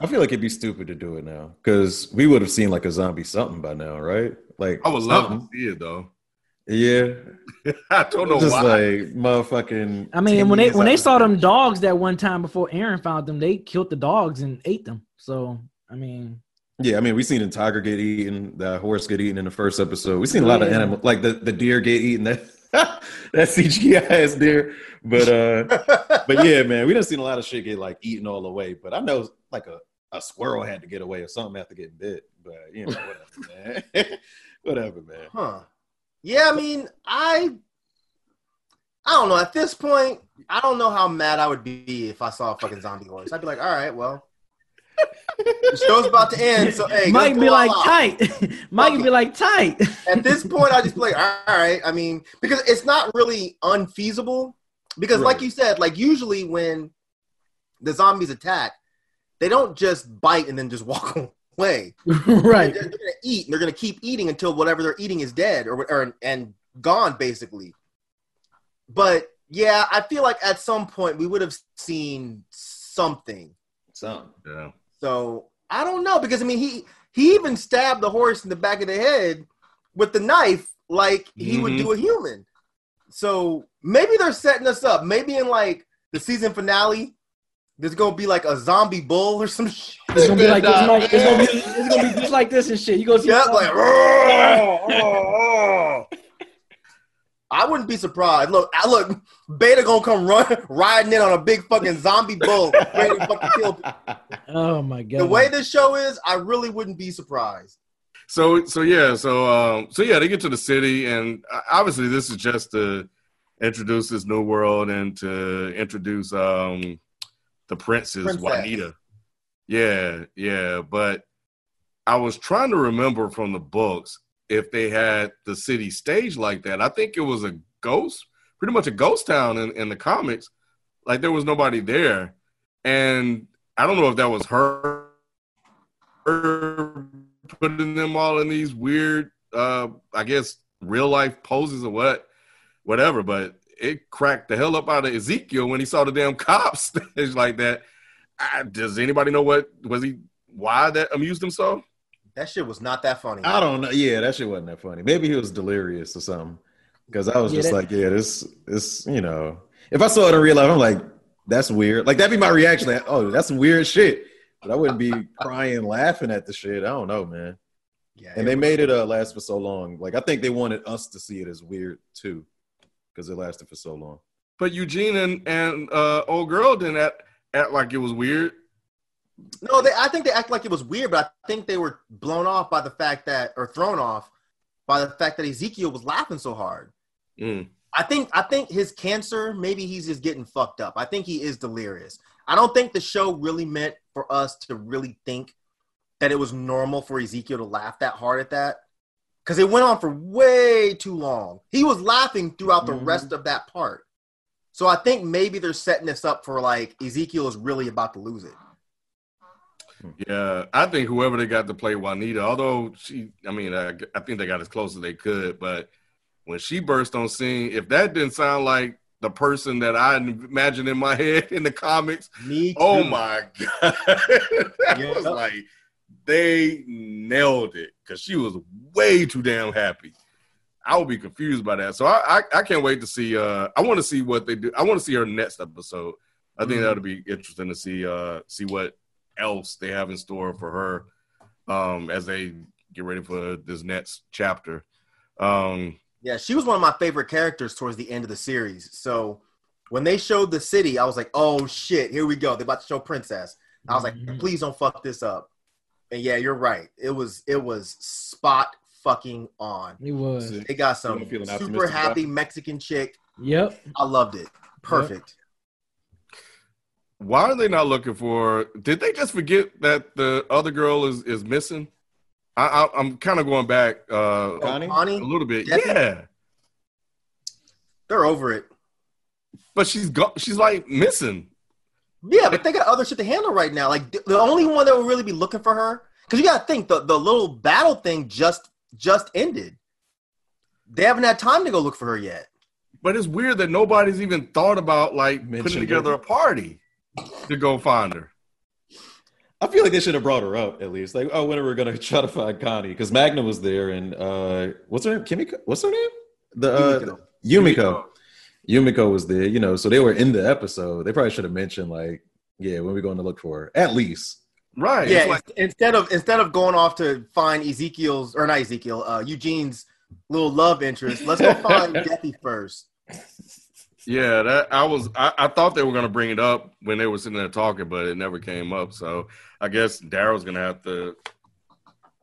I feel like it'd be stupid to do it now because we would have seen like a zombie something by now, right? Like I would love something. to see it though. Yeah, (laughs) I don't know just why. like motherfucking. I mean, when they when they saw them dogs that one time before Aaron found them, they killed the dogs and ate them. So I mean, Yeah, I mean, we seen a tiger get eaten, the horse get eaten in the first episode. We seen a lot of Yeah. animals, like the, the deer get eaten. That (laughs) that CGI ass deer, but uh, (laughs) but yeah, man, we done seen a lot of shit get like eaten all the way. But I know like a, a squirrel had to get away or something after getting bit. But you know, whatever, man. whatever, man. Huh. Yeah, I mean, I I don't know. At this point, I don't know how mad I would be if I saw a fucking zombie horse. I'd be like, all right, well, the show's about to end, so hey, Mike be like out. tight. (laughs) Mike Fuck be like tight. At this point, I just be like, all right. I mean, because it's not really unfeasible. Because, like you said, like usually when the zombies attack, they don't just bite and then just walk (laughs) away. (laughs) right. They're, they're gonna eat, and they're gonna keep eating until whatever they're eating is dead or, or and gone, basically. But yeah, I feel like at some point we would have seen something. Something. Yeah. So I don't know because I mean he he even stabbed the horse in the back of the head with the knife like he would Mhm. do a human. So maybe they're setting us up. Maybe in like the season finale, there's gonna be like a zombie bull or some shit. It's gonna be like this. Mike. It's gonna be (laughs) it's gonna be just like this and shit. You go see Yep, like "Roar, roar, roar." I wouldn't be surprised. Look, I look, Beta gonna come run riding in on a big fucking zombie bull, ready to fucking kill. people. Oh my god. The way this show is, I really wouldn't be surprised. So so yeah, so um so yeah, they get to the city and uh, obviously this is just to introduce this new world and to introduce um the princess, Princess. Juanita. Yeah, yeah, but I was trying to remember from the books if they had the city stage like that. I think it was a ghost, pretty much a ghost town in, in the comics. Like there was nobody there. And I don't know if that was her her putting them all in these weird uh I guess real life poses or what whatever, but it cracked the hell up out of Ezekiel when he saw the damn cops (laughs) stage like that. I, does anybody know what was he why that amused him so? That shit was not that funny. I don't know. Yeah, that shit wasn't that funny. Maybe he was delirious or something. Because I was Yeah, just that- like, yeah, this, this, you know, if I saw it in real life, I'm like, that's weird. Like that'd be my reaction. Like, oh, that's some weird shit. But I wouldn't be crying, laughing at the shit. I don't know, man. Yeah, And they made it uh, last for so long. Like I think they wanted us to see it as weird too, because it lasted for so long. But Eugene and, and uh, old girl didn't act, act like it was weird. No, they, I think they act like it was weird, but I think they were blown off by the fact that, or thrown off by the fact that Ezekiel was laughing so hard. Mm. I think I think his cancer, maybe he's just getting fucked up. I think he is delirious. I don't think the show really meant for us to really think that it was normal for Ezekiel to laugh that hard at that. Because it went on for way too long. He was laughing throughout the Mhm. rest of that part. So I think maybe they're setting this up for like Ezekiel is really about to lose it. Yeah, I think whoever they got to play Juanita, although she, I mean, I, I think they got as close as they could, but when she burst on scene, if that didn't sound like the person that I imagined in my (laughs) head in the comics, Me oh my (laughs) god, (laughs) that was like they nailed it because she was way too damn happy. I would be confused by that, so I I, I can't wait to see. Uh, I want to see what they do. I want to see her next episode. I think Mhm. that'll be interesting to see. Uh, see what else they have in store for her um, as they get ready for this next chapter. Um, Yeah, she was one of my favorite characters towards the end of the series. So when they showed the city, I was like, oh shit, here we go. They're about to show Princess. I was like, Mhm. please don't fuck this up. And yeah, you're right. It was it was spot fucking on. It was. They got some super optimistic about happy? Mexican chick. Yep. I loved it. Perfect. why are they not looking for? Did they just forget that the other girl is is missing? I, I, I'm kind of going back uh, Connie? a little bit. Jesse? Yeah, they're over it. but she's go- she's like missing. Yeah, but they got other shit to handle right now. Like the only one that will really be looking for her, because you got to think the the little battle thing just just ended. They haven't had time to go look for her yet. But it's weird that nobody's even thought about like putting together it. a party to go find her. I feel like they should have brought her up at least. Like, oh, when are we gonna (laughs) try to find Connie? Because Magna was there, and uh, what's her name? Kimiko? What's her name? The uh, Yumiko. Yumiko was there. You know, so they were in the episode. They probably should have mentioned like, yeah, when we going to look for her at least. Right. Yeah, like, instead of instead of going off to find Ezekiel's or not Ezekiel, uh, Eugene's little love interest, let's go find (laughs) Deathy first. yeah, that I was I, I thought they were gonna bring it up when they were sitting there talking, but it never came up. So I guess Daryl's gonna have to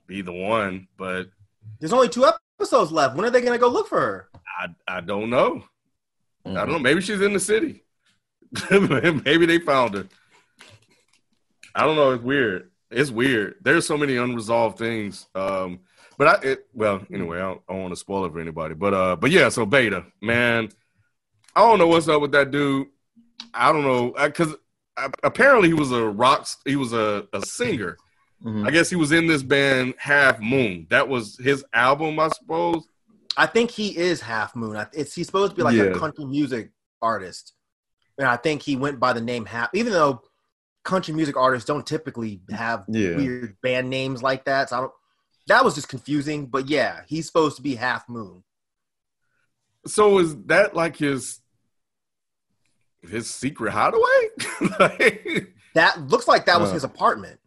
be the one, but There's only two episodes left. When are they gonna go look for her? I I don't know. I Mm-hmm. don't know. Maybe she's in the city. (laughs) Maybe they found her. I don't know. It's weird. It's weird. There's so many unresolved things. Um, but I, it, well, anyway, I don't, I don't want to spoil it for anybody. But, uh, but yeah. So Beta, man, I don't know what's up with that dude. I don't know because apparently he was a rock. He was a, a singer. Mhm. I guess he was in this band Half Moon. That was his album, I suppose. I think he is Half Moon. It's he's supposed to be like Yeah. a country music artist, and I think he went by the name Half. Even though country music artists don't typically have Yeah. weird band names like that, so I don't. That was just confusing. But yeah, he's supposed to be Half Moon. So is that like his his secret hideaway? (laughs) Like- That looks like that was Uh. his apartment.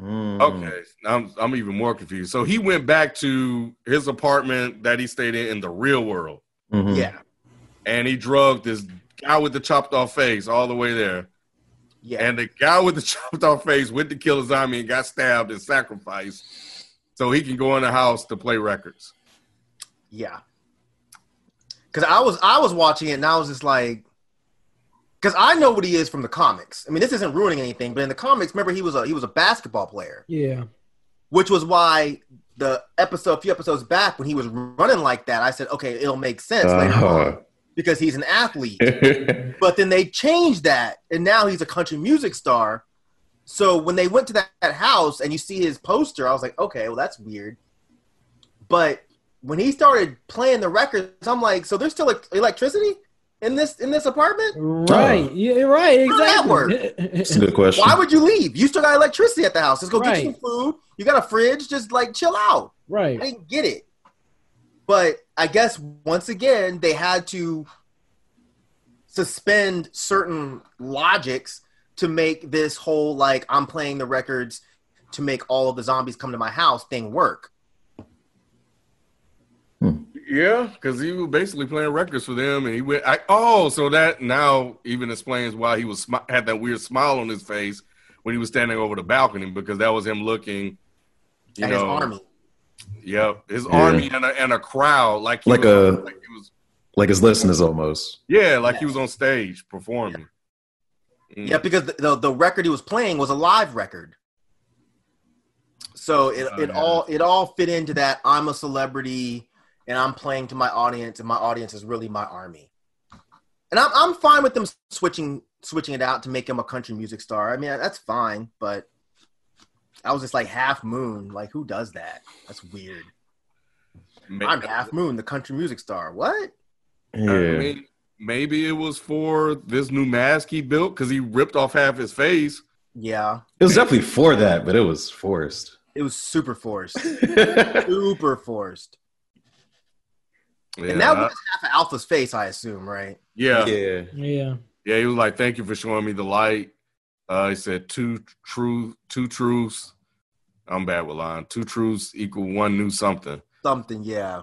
Mm. okay, I'm I'm even more confused. So he went back to his apartment that he stayed in in the real world, Mhm. Yeah, and he drugged this guy with the chopped off face all the way there. yeah. And the guy with the (laughs) chopped off face went to kill his army and got stabbed and sacrificed, so he can go in the house to play records. Yeah. Cause I was I was watching it and I was just like because I know what he is from the comics. I mean, this isn't ruining anything, but in the comics, remember he was a he was a basketball player, Yeah. which was why the episode a few episodes back when he was running like that, I said, okay, it'll make sense later Uh-huh. on because he's an athlete. (laughs) but then they changed that, and now he's a country music star. So when they went to that, that house and you see his poster, I was like, okay, well that's weird. But when he started playing the records, I'm like, so there's still like, electricity in this in this apartment? Right. Yeah. Right. How that Exactly. work? (laughs) It's a good question. Why would you leave? You still got electricity at the house. Let's go get you some food. You got a fridge. Just like chill out. Right. I didn't get it. But I guess once again they had to suspend certain logics to make this whole like I'm playing the records to make all of the zombies come to my house thing work. Yeah, because he was basically playing records for them, and he went. I, oh, so that now even explains why he was smi- had that weird smile on his face when he was standing over the balcony because that was him looking. You At know, his army. Yep, his Yeah. army and a, and a crowd like he Like was, a- like he was Like his listeners almost. yeah, like he was on stage performing. Mm. Yeah, because the, the the record he was playing was a live record. So it, it all it all fit into that I'm a celebrity and I'm playing to my audience and my audience is really my army. And I'm I'm fine with them switching switching it out to make him a country music star. I mean that's fine, but I was just like half moon. Like who does that? That's weird. Ma- I'm half moon, the country music star. What? Yeah. Uh, I mean, maybe it was for this new mask he built because he ripped off half his face. Yeah. it was definitely for that, but it was forced. It was super forced. (laughs) super forced. Yeah, and that was half of Alpha's face, I assume, right? yeah, Yeah. Yeah, he was like, "Thank you for showing me the light." Uh, he said, two true, two truths." I'm bad with lying. Two truths equal one new something, Something, yeah.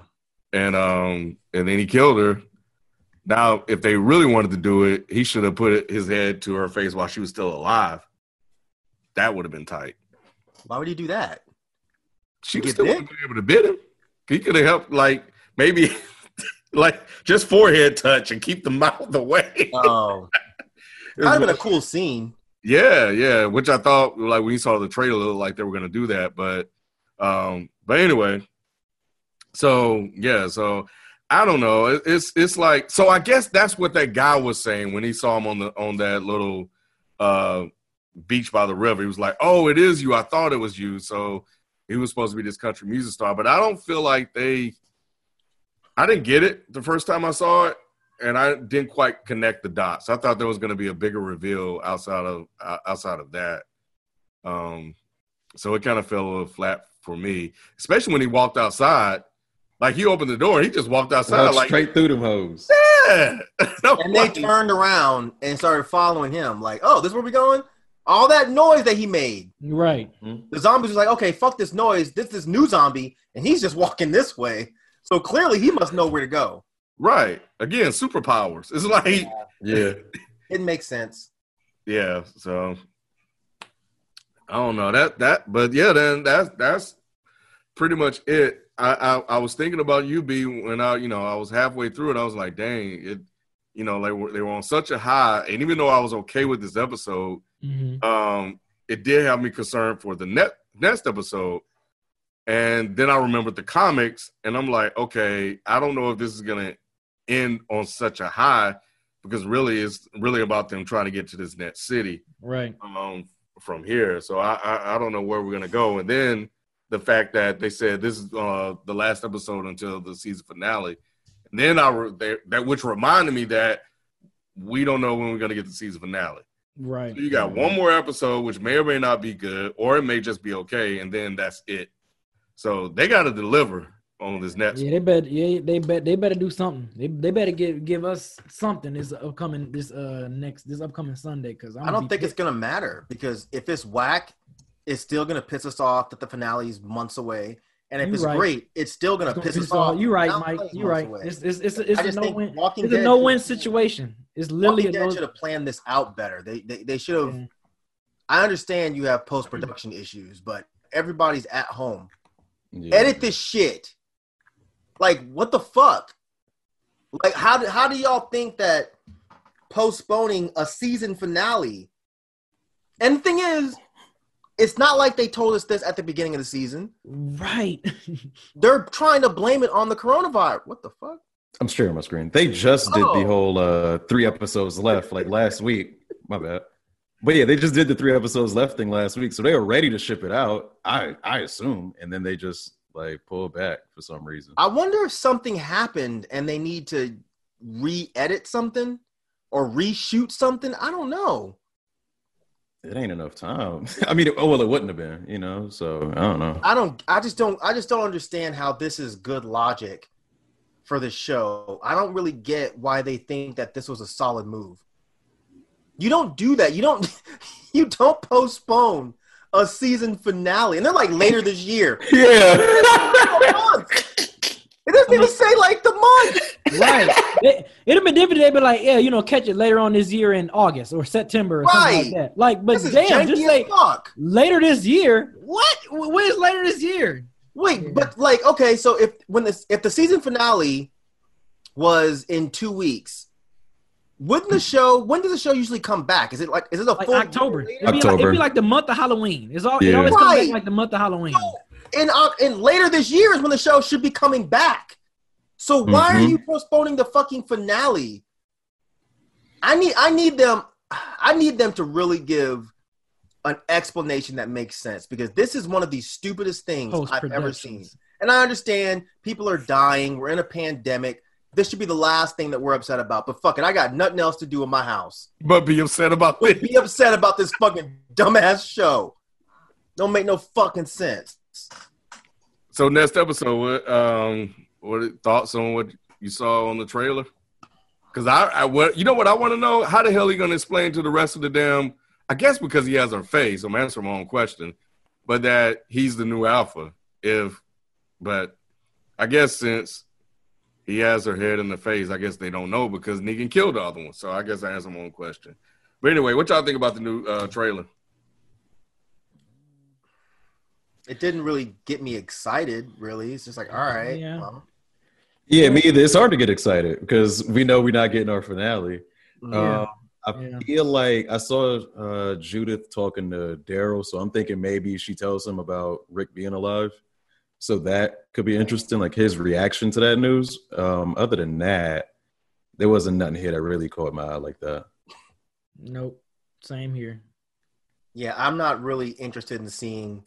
and um, and then he killed her. Now, if they really wanted to do it, he should have put his head to her face while she was still alive. That would have been tight. Why would he do that? She You would get still wouldn't be able to bid him. He could have helped, like maybe, (laughs) like just forehead touch and keep the mouth (laughs) away. Oh, (laughs) It kind was of been a cool scene. Yeah, yeah. Which I thought, like when you saw the trailer, it looked like they were gonna do that, but, um, but anyway. So yeah, so I don't know. It, it's it's like so. I guess that's what that guy was saying when he saw him on the on that little uh beach by the river. He was like, "Oh, it is you. I thought it was you." So he was supposed to be this country music star, but I don't feel like they. I didn't get it the first time I saw it and I didn't quite connect the dots. I thought there was going to be a bigger reveal outside of uh, outside of that. Um, so it kind of fell a little flat for me, especially when he walked outside. Like he opened the door, and he just walked outside. Walked like straight through them hoes. yeah, (laughs) No, And they like- turned around and started following him. Like, oh, this is where we going? All that noise that he made. Right. The zombies was like, okay, fuck this noise. This is new zombie, and he's just walking this way. So clearly, he must know where to go. right again. Superpowers. It's like Yeah. (laughs) It makes sense. yeah. So I don't know that that, but yeah, then that's that's pretty much it. I, I I was thinking about you, B, when I you know I was halfway through it. I was like, dang, it, you know, they were they were on such a high, and even though I was okay with this episode, hmm um, it did have me concerned for the net, next episode. And then I remembered the comics, and I'm like, okay, I don't know if this is gonna end on such a high because really it's really about them trying to get to this net city Right. um, from here. So I, I I don't know where we're gonna go. And then the fact that they said this is uh, the last episode until the season finale, and then I re- they, that which reminded me that we don't know when we're gonna get the season finale. Right. So you got one more episode, which may or may not be good, or it may just be okay, and then that's it. So they got to deliver on this next. Yeah, they better. Yeah, they bet. They better do something. They, they better give give us something this upcoming this uh next this upcoming Sunday because I don't think it's gonna matter because if it's whack, it's still gonna piss us off that the finale is months away. And if You it's right. great, it's still gonna piss us off. You're right, Mike. You're right. away. It's it's it's, it's I a just no win. Walking It's a no win situation. It's literally Walking a Dead no. should have planned this out better. They they, they should have. Yeah. I understand you have post production issues, but everybody's at home. Yeah. Edit this shit. Like what the fuck? Like how do how do y'all think that postponing a season finale? And the thing is, it's not like they told us this at the beginning of the season. Right. (laughs) They're trying to blame it on the coronavirus. What the fuck? I'm sharing my screen. They just did Oh. the whole uh three episodes left like last week. My bad. But yeah, they just did the three episodes left thing last week, so they were ready to ship it out. I I assume, and then they just like pulled back for some reason. I wonder if something happened and they need to re-edit something or reshoot something. I don't know. It ain't enough time. (laughs) I mean, oh well, it wouldn't have been, you know. So I don't know. I don't I just don't I just don't understand how this is good logic for the show. I don't really get why they think that this was a solid move. You don't do that. You don't (laughs) you don't postpone a season finale. And they're like later this year. (laughs) Yeah. It doesn't even say like the month. right. It, it'd have been different. They'd be like, yeah, you know, catch it later on this year in August or September or something like that. Like, but damn, just as say fuck. later this year. What? When is later this year? Wait, but like, okay, so if when this if the season finale was in two weeks, wouldn't the show? When does the show usually come back? Is it like is it a Like full October. It'd later? be, like, it'd be like the month of Halloween. It's all it Yeah. always comes back like the month of Halloween. And uh, and later this year is when the show should be coming back. So why are Mhm. you postponing the fucking finale? I need I need them I need them to really give an explanation that makes sense because this is one of the stupidest things I've ever seen. And I understand people are dying. We're in a pandemic. This should be the last thing that we're upset about. But fuck it, I got nothing else to do in my house. But be upset about it. be upset about this fucking dumbass show. Don't make no fucking sense. So next episode, what um what thoughts on what you saw on the trailer? Because I, I what you know what I want to know? How the hell he gonna explain to the rest of the damn? I guess because he has her face. I'm answering my own question, but that he's the new alpha. If, but I guess since he has her head in the face, I guess they don't know because Negan killed the other one. So I guess I answered my own question. But anyway, what y'all think about the new uh, trailer? It didn't really get me excited, really. It's just like, all right. Yeah. well, Yeah, me either. It's hard to get excited because we know we're not getting our finale. Yeah. Um, I Yeah. feel like I saw uh, Judith talking to Daryl, so I'm thinking maybe she tells him about Rick being alive. So that could be interesting, like his reaction to that news. Um, other than that, there wasn't nothing here that really caught my eye like that. Nope. Same here. yeah, I'm not really interested in seeing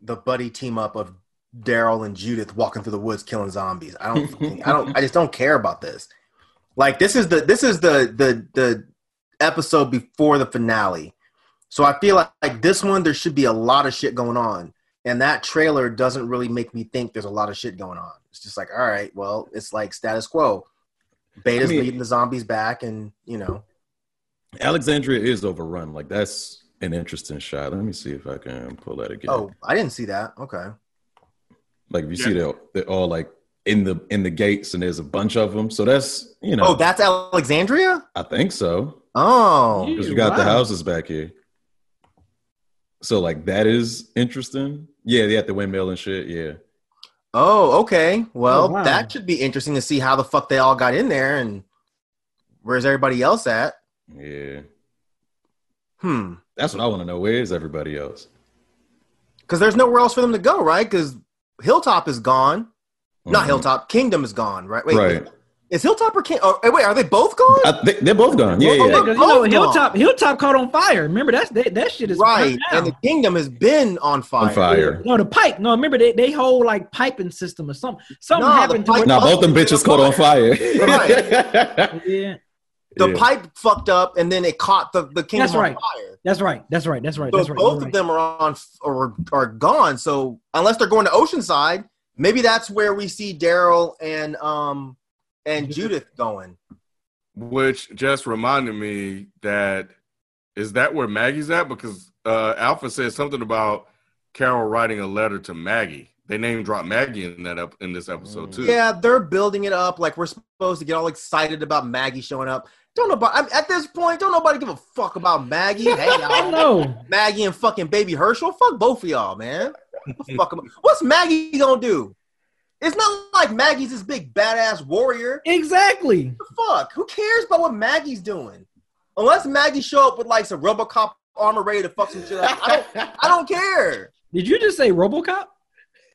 the buddy team up of Daryl and Judith walking through the woods killing zombies. I don't (laughs) I don't I just don't care about this. Like this is the this is the the the episode before the finale. So I feel like, like this one there should be a lot of shit going on. And that trailer doesn't really make me think there's a lot of shit going on. It's just like, all right, well, it's like status quo. Beta's I mean- leading the zombies back and you know. Alexandria is overrun. Like that's an interesting shot. Let me see if I can pull that again. Oh, I didn't see that. Okay. like if you see they're, they're all like in the in the gates, and there's a bunch of them. So that's you know, Oh, that's Alexandria? I think so. Oh. because we got the houses back here. So like that is interesting. Yeah, they had the windmill and shit. Yeah, Oh, okay. Well, Oh, wow. that should be interesting to see how the fuck they all got in there and where's everybody else at? yeah. Hmm. That's what I want to know. Where is everybody else? Because there's nowhere else for them to go, right? Because Hilltop is gone. Not Mhm. Hilltop. Kingdom is gone, right? Wait, Right. Is Hilltop or King? Oh, wait, are they both gone? I think they're both gone. Yeah, Oh, yeah. they're you know both Hilltop gone. Hilltop caught on fire. Remember that's that, that shit is right. And the Kingdom has been on fire. On fire. No, the pipe. No, remember they they whole like piping system or something. Something No, happened to pipe- it. Now both them bitches caught on fire. (laughs) Yeah, The Yeah. pipe fucked up and then it caught the, the Kingdom That's on fire. that's right. That's right. That's right. So That's right. both You're of right. them are on or are gone. So unless they're going to Oceanside, maybe that's where we see Daryl and um and Judith going. Which just reminded me that is that where Maggie's at? Because uh, Alpha said something about Carol writing a letter to Maggie. They name drop Maggie in that up in this episode too. Yeah, they're building it up like we're supposed to get all excited about Maggie showing up. Don't nobody I'm, at this point. Don't nobody give a fuck about Maggie. Hey I (laughs) y'all, know. Maggie and fucking Baby Hershel. Fuck both of y'all, man. fuck 'em. What's Maggie gonna do? It's not like Maggie's this big badass warrior. Exactly. the fuck? Who cares about what Maggie's doing? Unless Maggie show up with like some RoboCop armor ready to fuck some shit up, I don't. I don't care, Did you just say RoboCop?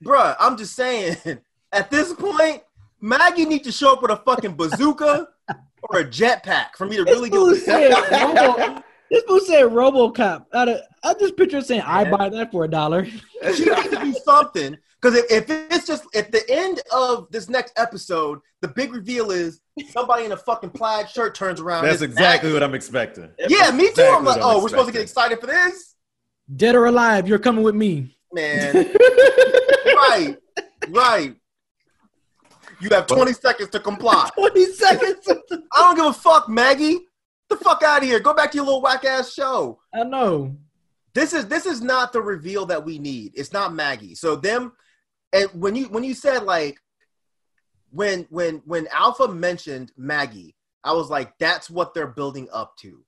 bruh. I'm just saying. (laughs) At this point, Maggie needs to show up with a fucking bazooka (laughs) or a jetpack for me to really This give. said Robo, this fool said RoboCop. I just picture saying, "I buy that for a dollar." (laughs) She needs to do something because if, if it's just at the end of this next episode, the big reveal is somebody in a fucking plaid shirt turns around. That's exactly Maggie. what I'm expecting. Yeah, me too. Exactly I'm like, I'm oh, we're supposed to get excited for this, Dead or alive, you're coming with me. man. (laughs) right, right. You have 20 seconds to comply. (laughs) 20 seconds. I don't give a fuck, Maggie. The fuck out of here. Go back to your little whack ass show. I know. This is this is not the reveal that we need. It's not Maggie. So them and when you when you said like when when when Alpha mentioned Maggie, I was like, that's what they're building up to.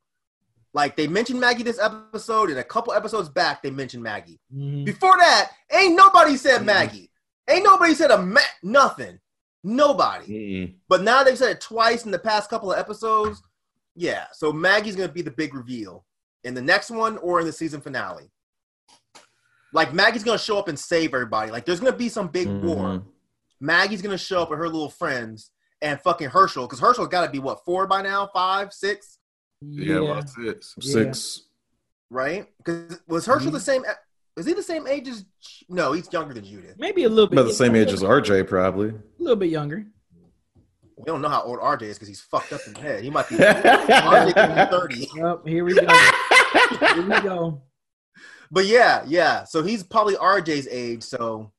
Like they mentioned Maggie this episode, and a couple episodes back they mentioned Maggie. Mhm. Before that, ain't nobody said Mhm. Maggie. Ain't nobody said a ma- nothing. Nobody. Mm-mm. But now they've said it twice in the past couple of episodes. Yeah, so Maggie's gonna be the big reveal in the next one or in the season finale. Like Maggie's gonna show up and save everybody. Like there's gonna be some big war. Mhm. Maggie's gonna show up with her little friends and fucking Hershel, because Hershel's got to be what four by now, five, six, Yeah, well, that's it. Six. right? Because was Hershel Mm-hmm. the same? Was he the same age as? No, he's younger than Judith. Maybe a little bit. About the same age as RJ, probably. A little bit younger. We don't know how old RJ is because he's fucked up in the head. He might be (laughs) RJ be thirty. Yep, here we go. here we go. But yeah, yeah. So he's probably RJ's age. So,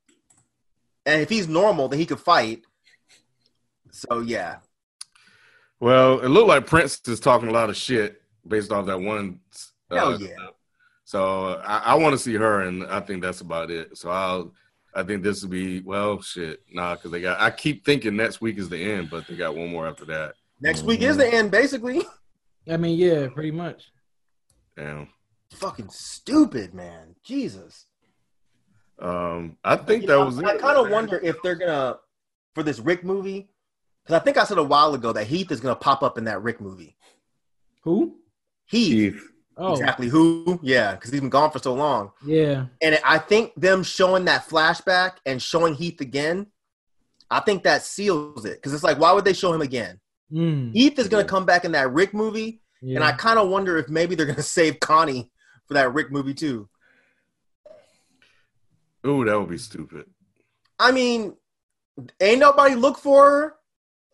and if he's normal, then he could fight. So yeah, Well, it looked like Princess talking a lot of shit based off that one. uh, Hell yeah. So I, I want to see her, and I think that's about it. So I'll. I think this will be well, shit, nah, because they got. I keep thinking next week is the end, but they got one more after that. next week is the end, basically. I mean, yeah, pretty much. Damn. Fucking stupid, man. Jesus. Um, I think You that know, was it. I kind of wonder if they're gonna for this Rick movie, because I think I said a while ago that Heath is gonna pop up in that Rick movie. Who? Heath, Keith. Oh, exactly who? Yeah, because he's been gone for so long. yeah. And I think them showing that flashback and showing Heath again, I think that seals it. Because it's like, why would they show him again? Mm, Heath is gonna come back in that Rick movie, yeah. and I kind of wonder if maybe they're gonna (laughs) save Connie for that Rick movie too. Ooh, that would be stupid. I mean, ain't nobody look for her.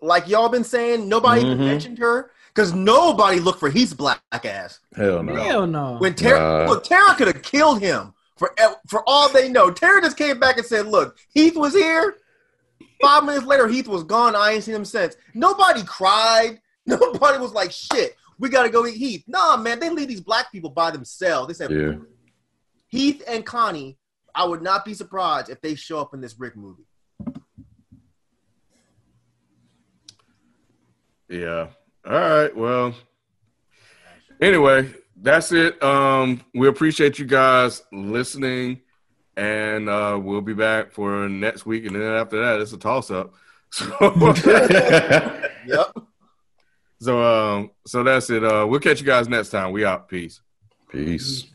Like y'all been saying, nobody even Mhm. mentioned her because nobody looked for Heath's black ass. Hell no. Hell no. When Tara, Nah. look, Tara could have killed him for for all they know. Tara just came back and said, "Look, Heath was here." Five minutes later, Heath was gone. I ain't seen him since. Nobody cried. (laughs) Nobody was like, "Shit, we got to go eat Heath." Nah, man, they leave these black people by themselves. They said, Yeah. Heath and Connie. I would not be surprised if they show up in this Rick movie. Yeah. All right. Well. Anyway, that's it. Um, we appreciate you guys listening, and uh, we'll be back for next week, and then after that, it's a toss up. So, (laughs) Yep. So, um, so that's it. Uh, we'll catch you guys next time. We out. Peace. Peace.